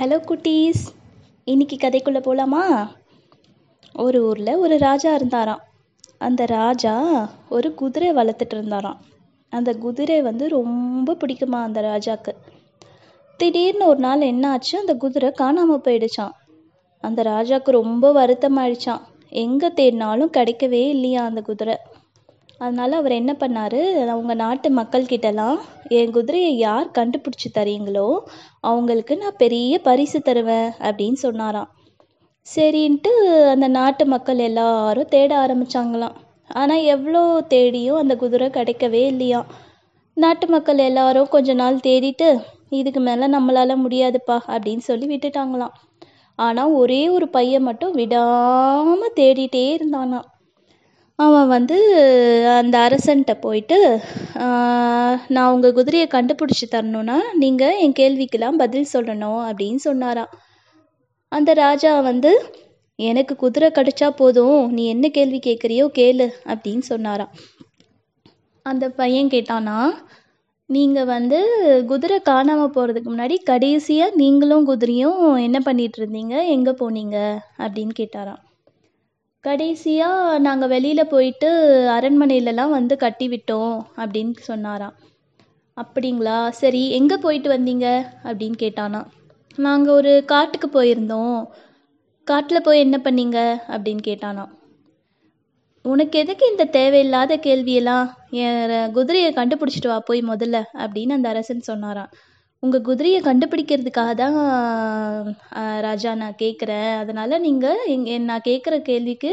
Hello குட்டீஸ். இன்னைக்கு கதைக்குள்ளே போகலாமா ஒரு ஊரில் ஒரு ராஜா இருந்தாராம். அந்த ராஜா ஒரு குதிரை வளர்த்துட்டு இருந்தாராம். அந்த குதிரை வந்து ரொம்ப பிடிக்குமா அந்த ராஜாக்கு? திடீர்னு ஒரு நாள் என்ன ஆச்சு அந்த குதிரை காணாமல் போயிடுச்சான் அந்த ராஜாவுக்கு ரொம்ப வருத்தமாயிடுச்சான் எங்கே தேடினாலும் கிடைக்கவே இல்லையா அந்த குதிரை? அதனால் அவர் என்ன பண்ணார் அவங்க நாட்டு மக்கள்கிட்டலாம் என் குதிரையை யார் கண்டுபிடிச்சி தரீங்களோ அவங்களுக்கு நான் பெரிய பரிசு தருவேன் அப்படின்னு சொன்னாராம். சரின்ட்டு அந்த நாட்டு மக்கள் எல்லாரும் தேட ஆரம்பிச்சாங்களாம். ஆனால் எவ்வளோ தேடியும் அந்த குதிரை கிடைக்கவே இல்லையா நாட்டு மக்கள் எல்லாரும் கொஞ்ச நாள் தேடிட்டு இதுக்கு மேலே நம்மளால் முடியாதுப்பா அப்படின்னு சொல்லி விட்டுட்டாங்களாம். ஆனால் ஒரே ஒரு பையன் மட்டும் விடாமல் தேடிட்டே இருந்தானாம். அவன் வந்து அந்த அரசன்கிட்ட போயிட்டு நான் உங்கள் குதிரையை கண்டுபிடிச்சி தரணும்னா நீங்கள் என் கேள்விக்கெல்லாம் பதில் சொல்லணும் அப்படின்னு சொன்னாராம். அந்த ராஜா வந்து எனக்கு குதிரை கிடைச்சா போதும் நீ என்ன கேள்வி கேட்குறியோ கேளு அப்படின்னு சொன்னாராம். அந்த பையன் கேட்டானா நீங்கள் வந்து குதிரை காணாமல் போகிறதுக்கு முன்னாடி கடைசியாக நீங்களும் குதிரையும் என்ன பண்ணிகிட்ருந்தீங்க இருந்தீங்க? எங்கே போனீங்க? அப்படின்னு கேட்டாராம். கடைசியாக நாங்கள் வெளியில் போயிட்டு அரண்மனையிலலாம் வந்து கட்டி விட்டோம் அப்படின்னு சொன்னாராம். அப்படிங்களா? சரி எங்கே போயிட்டு வந்தீங்க? அப்படின்னு கேட்டானா. நாங்கள் ஒரு காட்டுக்கு போயிருந்தோம். காட்டில் போய் என்ன பண்ணீங்க? அப்படின்னு கேட்டானா. உனக்கு எதுக்கு இந்த தேவையில்லாத கேள்வியெல்லாம்? என் குதிரையை கண்டுபிடிச்சிட்டு வா போய் முதல்ல அப்படின்னு அந்த அரசன் சொன்னாராம். உங்கள் குதிரையை கண்டுபிடிக்கிறதுக்காக தான் ராஜா நான் கேட்குறேன் அதனால் நீங்கள் எங்க நான் கேட்குற கேள்விக்கு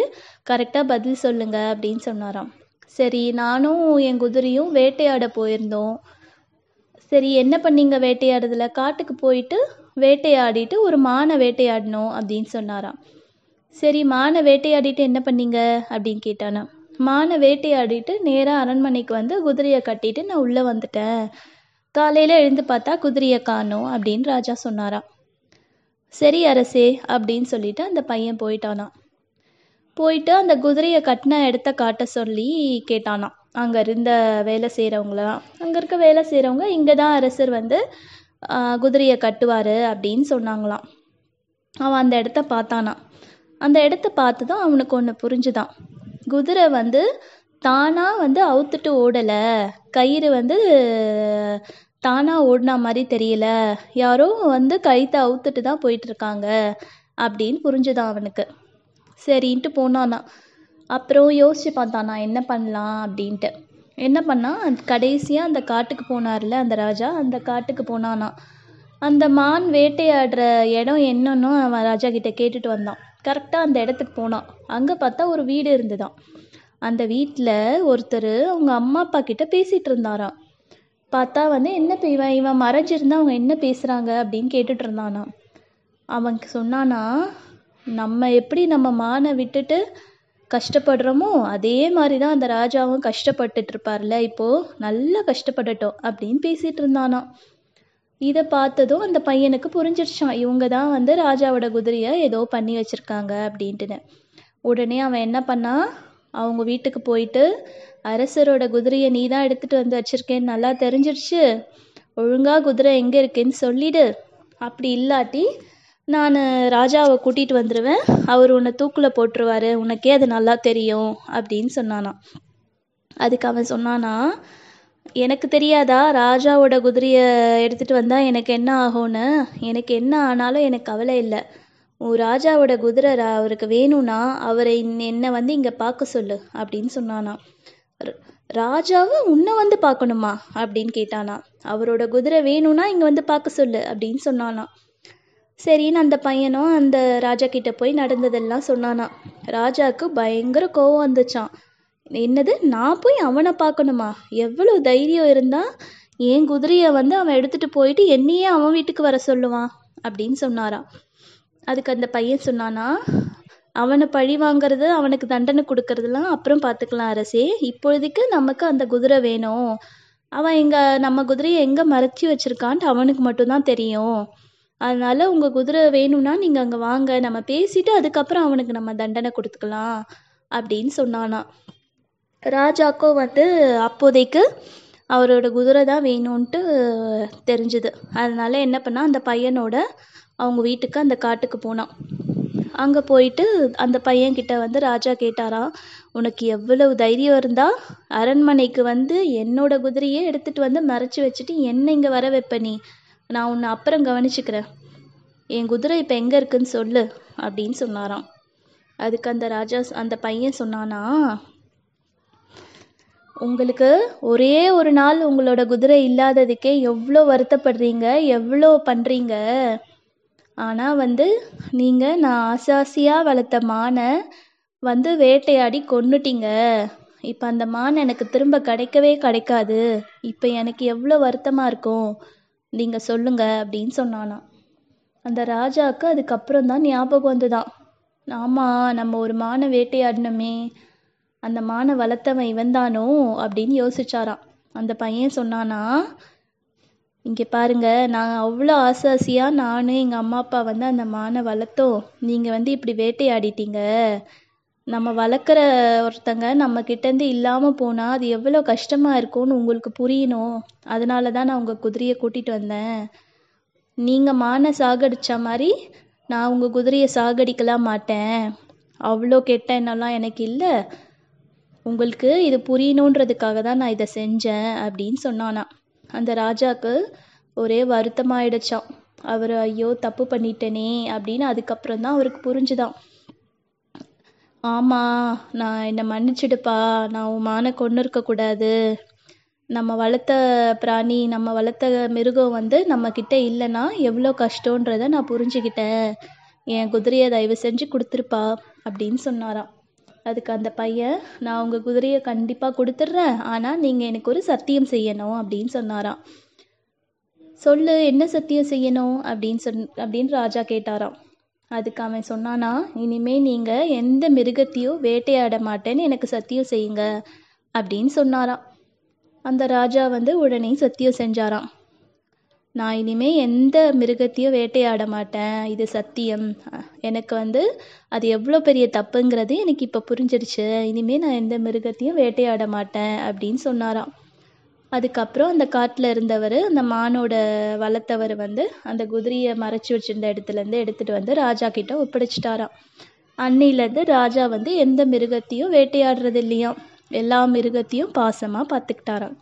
கரெக்டாக பதில் சொல்லுங்கள் அப்படின்னு சொன்னாராம். சரி நானும் என் குதிரையும் வேட்டையாட போயிருந்தோம். சரி என்ன பண்ணீங்க வேட்டையாடுறதுல? காட்டுக்கு போயிட்டு வேட்டையாடிட்டு ஒரு மானை வேட்டையாடணும் அப்படின்னு சொன்னாராம். சரி மானை வேட்டையாடிட்டு என்ன பண்ணீங்க அப்படின்னு கேட்டானா மானை வேட்டையாடிட்டு நேராக அரண்மனைக்கு வந்து குதிரையை கட்டிட்டு நான் உள்ளே வந்துட்டேன். காலையில் எழுந்து பார்த்தா குதிரையை காணும் அப்படின்னு ராஜா சொன்னாராம் சரி அரசே அப்படின்னு சொல்லிட்டு அந்த பையன் போயிட்டானான் போயிட்டு அந்த குதிரையை கட்டின இடத்த காட்ட சொல்லி கேட்டானான் அங்கே இருந்த வேலை செய்கிறவங்களாம் அங்கே இருக்க வேலை செய்கிறவங்க இங்கே தான் அரசர் வந்து குதிரையை கட்டுவார் அப்படின்னு சொன்னாங்களாம். அவன் அந்த இடத்த பார்த்தானா அந்த இடத்த பார்த்துதான் அவனுக்கு ஒன்று புரிஞ்சுதான். குதிரை வந்து தானாக வந்து அவுத்துட்டு ஓடலை. கயிறு வந்து தானாக ஓடினா மாதிரி தெரியல. யாரோ வந்து கயித்தை அவுத்துட்டு தான் போயிட்டு இருக்காங்க அப்படின்னு புரிஞ்சுதான் அவனுக்கு. சரின்ட்டு போனானா. அப்புறம் யோசிச்சு பார்த்தானா என்ன பண்ணலாம் அப்படின்ட்டு. என்ன பண்ணா கடைசியாக அந்த காட்டுக்கு போனார்ல அந்த ராஜா அந்த காட்டுக்கு போனானா. அந்த மான் வேட்டையாடுற இடம் என்னன்னு அவன் ராஜா கிட்ட கேட்டுட்டு வந்தான். கரெக்டாக அந்த இடத்துக்கு போனான் அங்கே பார்த்தா ஒரு வீடு இருந்துதான். அந்த வீட்டில் ஒருத்தர் அவங்க அம்மா அப்பா கிட்ட பேசிட்டு இருந்தாராம். பார்த்தா வந்து என்ன பே- இவன் இவன் மறைஞ்சிருந்தா அவங்க என்ன பேசுகிறாங்க அப்படின்னு கேட்டுட்டு இருந்தானா அவன் சொன்னானா நம்ம எப்படி நம்ம மானை விட்டுட்டு கஷ்டப்படுறோமோ அதே மாதிரி தான் அந்த ராஜாவும் கஷ்டப்பட்டுட்டு இருப்பார்ல இப்போ நல்லா கஷ்டப்படட்டும் அப்படின்னு பேசிகிட்டு இருந்தானா இதை பார்த்ததும் அந்த பையனுக்கு புரிஞ்சிருச்சான் இவங்க தான் வந்து ராஜாவோட குதிரையை ஏதோ பண்ணி வச்சுருக்காங்க அப்படின்ட்டுன்னு. உடனே அவன் என்ன பண்ணான் அவங்க வீட்டுக்கு போயிட்டு அரசரோட குதிரையை நீ தான் எடுத்துகிட்டு வந்து வச்சுருக்கேன்னு நல்லா தெரிஞ்சிருச்சு. ஒழுங்காக குதிரை எங்கே இருக்குன்னு சொல்லிடு. அப்படி இல்லாட்டி நான் ராஜாவை கூட்டிட்டு வந்துடுவேன் அவர் உன்னை தூக்கில் போட்டுருவாரு. உனக்கே அது நல்லா தெரியும். அப்படின்னு சொன்னானா அதுக்கு அவன் சொன்னானா எனக்கு தெரியாதா? ராஜாவோட குதிரையை எடுத்துகிட்டு வந்தால் எனக்கு என்ன ஆகும்னு? எனக்கு என்ன ஆனாலும் எனக்கு கவலை இல்லை. உன் ராஜாவோட குதிரை ரா- அவருக்கு வேணும்னா அவரை என்னை வந்து இங்கே பார்க்க சொல்லு அப்படின்னு சொன்னானா. ராஜாவை உன்னை வந்து பார்க்கணுமா அப்படின்னு கேட்டானா. அவரோட குதிரை வேணும்னா இங்கே வந்து பார்க்க சொல்லு அப்படின்னு சொன்னானா. சரின்னு அந்த பையனும் அந்த ராஜா கிட்ட போய் நடந்ததெல்லாம் சொன்னானா. ராஜாவுக்கு பயங்கர கோவம் வந்துச்சான் என்னது நான் போய் அவனை பார்க்கணுமா? எவ்வளோ தைரியம் இருந்தால் என் குதிரையை வந்து அவன் எடுத்துகிட்டு போயிட்டு என்னையே அவன் வீட்டுக்கு வர சொல்லுவான் அப்படின்னு சொன்னாராம். அதுக்கு அந்த பையன் சொன்னானா அவனை பழி வாங்குறது அவனுக்கு தண்டனை கொடுக்கறதுலாம் அப்புறம் பார்த்துக்கலாம் அரசே. இப்பொழுதுக்கு நமக்கு அந்த குதிரை வேணும். அவன் எங்கள் நம்ம குதிரையை எங்கே மறைச்சி வச்சிருக்கான்ட்டு அவனுக்கு மட்டும்தான் தெரியும். அதனால உங்கள் குதிரை வேணும்னா நீங்கள் அங்கே வாங்க. நம்ம பேசிட்டு அதுக்கப்புறம் அவனுக்கு நம்ம தண்டனை கொடுத்துக்கலாம் அப்படின்னு சொன்னானா. ராஜாக்கோ வந்து அப்போதைக்கு அவரோட குதிரை தான் வேணும்ன்ட்டு தெரிஞ்சுது. அதனால என்ன பண்ணால் அந்த பையனோட அவங்க வீட்டுக்கு அந்த காட்டுக்கு போனான். அங்கே போயிட்டு அந்த பையன்கிட்ட வந்து ராஜா கேட்டாராம் உனக்கு எவ்வளவு தைரியம் இருந்தா அரண்மனைக்கு வந்து என்னோட குதிரையே எடுத்துட்டு வந்து மறைச்சி வச்சுட்டு என்ன இங்கே வர வைப்ப நீ. நான் உன்னை அப்புறம் கவனிச்சுக்கிறேன். என் குதிரை இப்போ எங்கே இருக்குன்னு சொல்லு அப்படின்னு சொன்னாராம். அதுக்கு அந்த ராஜா அந்த பையன் சொன்னானா உங்களுக்கு ஒரே ஒரு நாள் உங்களோட குதிரை இல்லாததுக்கே எவ்வளோ வருத்தப்படுறீங்க எவ்வளோ பண்ணுறீங்க ஆனால் வந்து நீங்கள் நான் ஆசாசியாக வளர்த்த மானை வந்து வேட்டையாடி கொன்னுட்டீங்க. இப்போ அந்த மான் எனக்கு திரும்ப கிடைக்கவே கிடைக்காது. இப்போ எனக்கு எவ்வளோ வருத்தமாக இருக்கும். நீங்கள் சொல்லுங்க அப்படின்னு சொன்னானாம். அந்த ராஜாவுக்கு அதுக்கப்புறம் தான் ஞாபகம் வந்துதான் ஆமாம் நம்ம ஒரு மானை வேட்டையாடினோமே அந்த மானை வளர்த்தவன் இவன் தானோ அப்படின்னு யோசிச்சாராம். அந்த பையன் சொன்னானா இங்கே பாருங்க நான் அவ்வளோ ஆசாசியாக நான் எங்கள் அம்மா அப்பா வந்து அந்த மானை வளர்த்தோம். நீங்கள் வந்து இப்படி வேட்டையாடிட்டீங்க. நம்ம வளர்க்குற ஒருத்தங்க நம்ம கிட்டேருந்து இல்லாமல் போனால் அது எவ்வளோ கஷ்டமாக இருக்கும்னு உங்களுக்கு புரியணும். அதனால தான் நான் உங்கள் குதிரையை கூட்டிகிட்டு வந்தேன். நீங்கள் மானை சாகடித்த மாதிரி நான் உங்கள் குதிரையை சாகடிக்கலாம் மாட்டேன். அவ்வளோ கெட்ட எண்ணம்லாம் எனக்கு இல்லை. உங்களுக்கு இது புரியணுன்றதுக்காக தான் நான் இதை செஞ்சேன் அப்படின்னு சொன்னானா. அந்த ராஜாக்கு ஒரே வருத்தமாயிடுச்சான் அவர் ஐயோ தப்பு பண்ணிட்டேனே அப்படின்னு அதுக்கப்புறம் தான் அவருக்கு புரிஞ்சுதான். ஆமாம் நான் என்னை மன்னிச்சிடுப்பா நான் உன் மானை கொண்டு இருக்கக்கூடாது நம்ம வளர்த்த பிராணி நம்ம வளர்த்த மிருகம் வந்து நம்மக்கிட்ட இல்லைன்னா எவ்வளோ கஷ்டன்றதை நான் புரிஞ்சுக்கிட்டேன் என் குதிரையை தயவு செஞ்சு கொடுத்துருப்பா அப்படின்னு சொன்னாராம். அதுக்கு அந்த பையன் நான் உங்கள் குதிரையை கண்டிப்பாக கொடுத்துட்றேன். ஆனால் நீங்கள் எனக்கு ஒரு சத்தியம் செய்யணும் அப்படின்னு சொன்னாராம். சொல்லு என்ன சத்தியம் செய்யணும்? அப்படின்னு சொன் அப்படின்னு ராஜா கேட்டாராம். அதுக்கு அவன் சொன்னானா இனிமே நீங்கள் எந்த மிருகத்தையும் வேட்டையாட மாட்டேன்னு எனக்கு சத்தியம் செய்யுங்க அப்படின்னு சொன்னாராம். அந்த ராஜா வந்து உடனே சத்தியம் செஞ்சாராம். நான் இனிமே எந்த மிருகத்தையும் வேட்டையாட மாட்டேன். இது சத்தியம். எனக்கு வந்து அது எவ்வளோ பெரிய தப்புங்கிறது எனக்கு இப்போ புரிஞ்சிருச்சு இனிமே நான் எந்த மிருகத்தையும் வேட்டையாட மாட்டேன் அப்படின்னு சொன்னாராம். அதுக்கப்புறம் அந்த காட்டில் இருந்தவர் அந்த மானோட வளர்த்தவர் வந்து அந்த குதிரையை மறைச்சி வச்சிருந்த இடத்துலேருந்து எடுத்துகிட்டு வந்து ராஜா கிட்ட ஒப்படைச்சிட்டாராம். அன்னிலேருந்து ராஜா வந்து எந்த மிருகத்தையும் வேட்டையாடுறது இல்லையாம். எல்லா மிருகத்தையும் பாசமாக பார்த்துக்கிட்டாராம்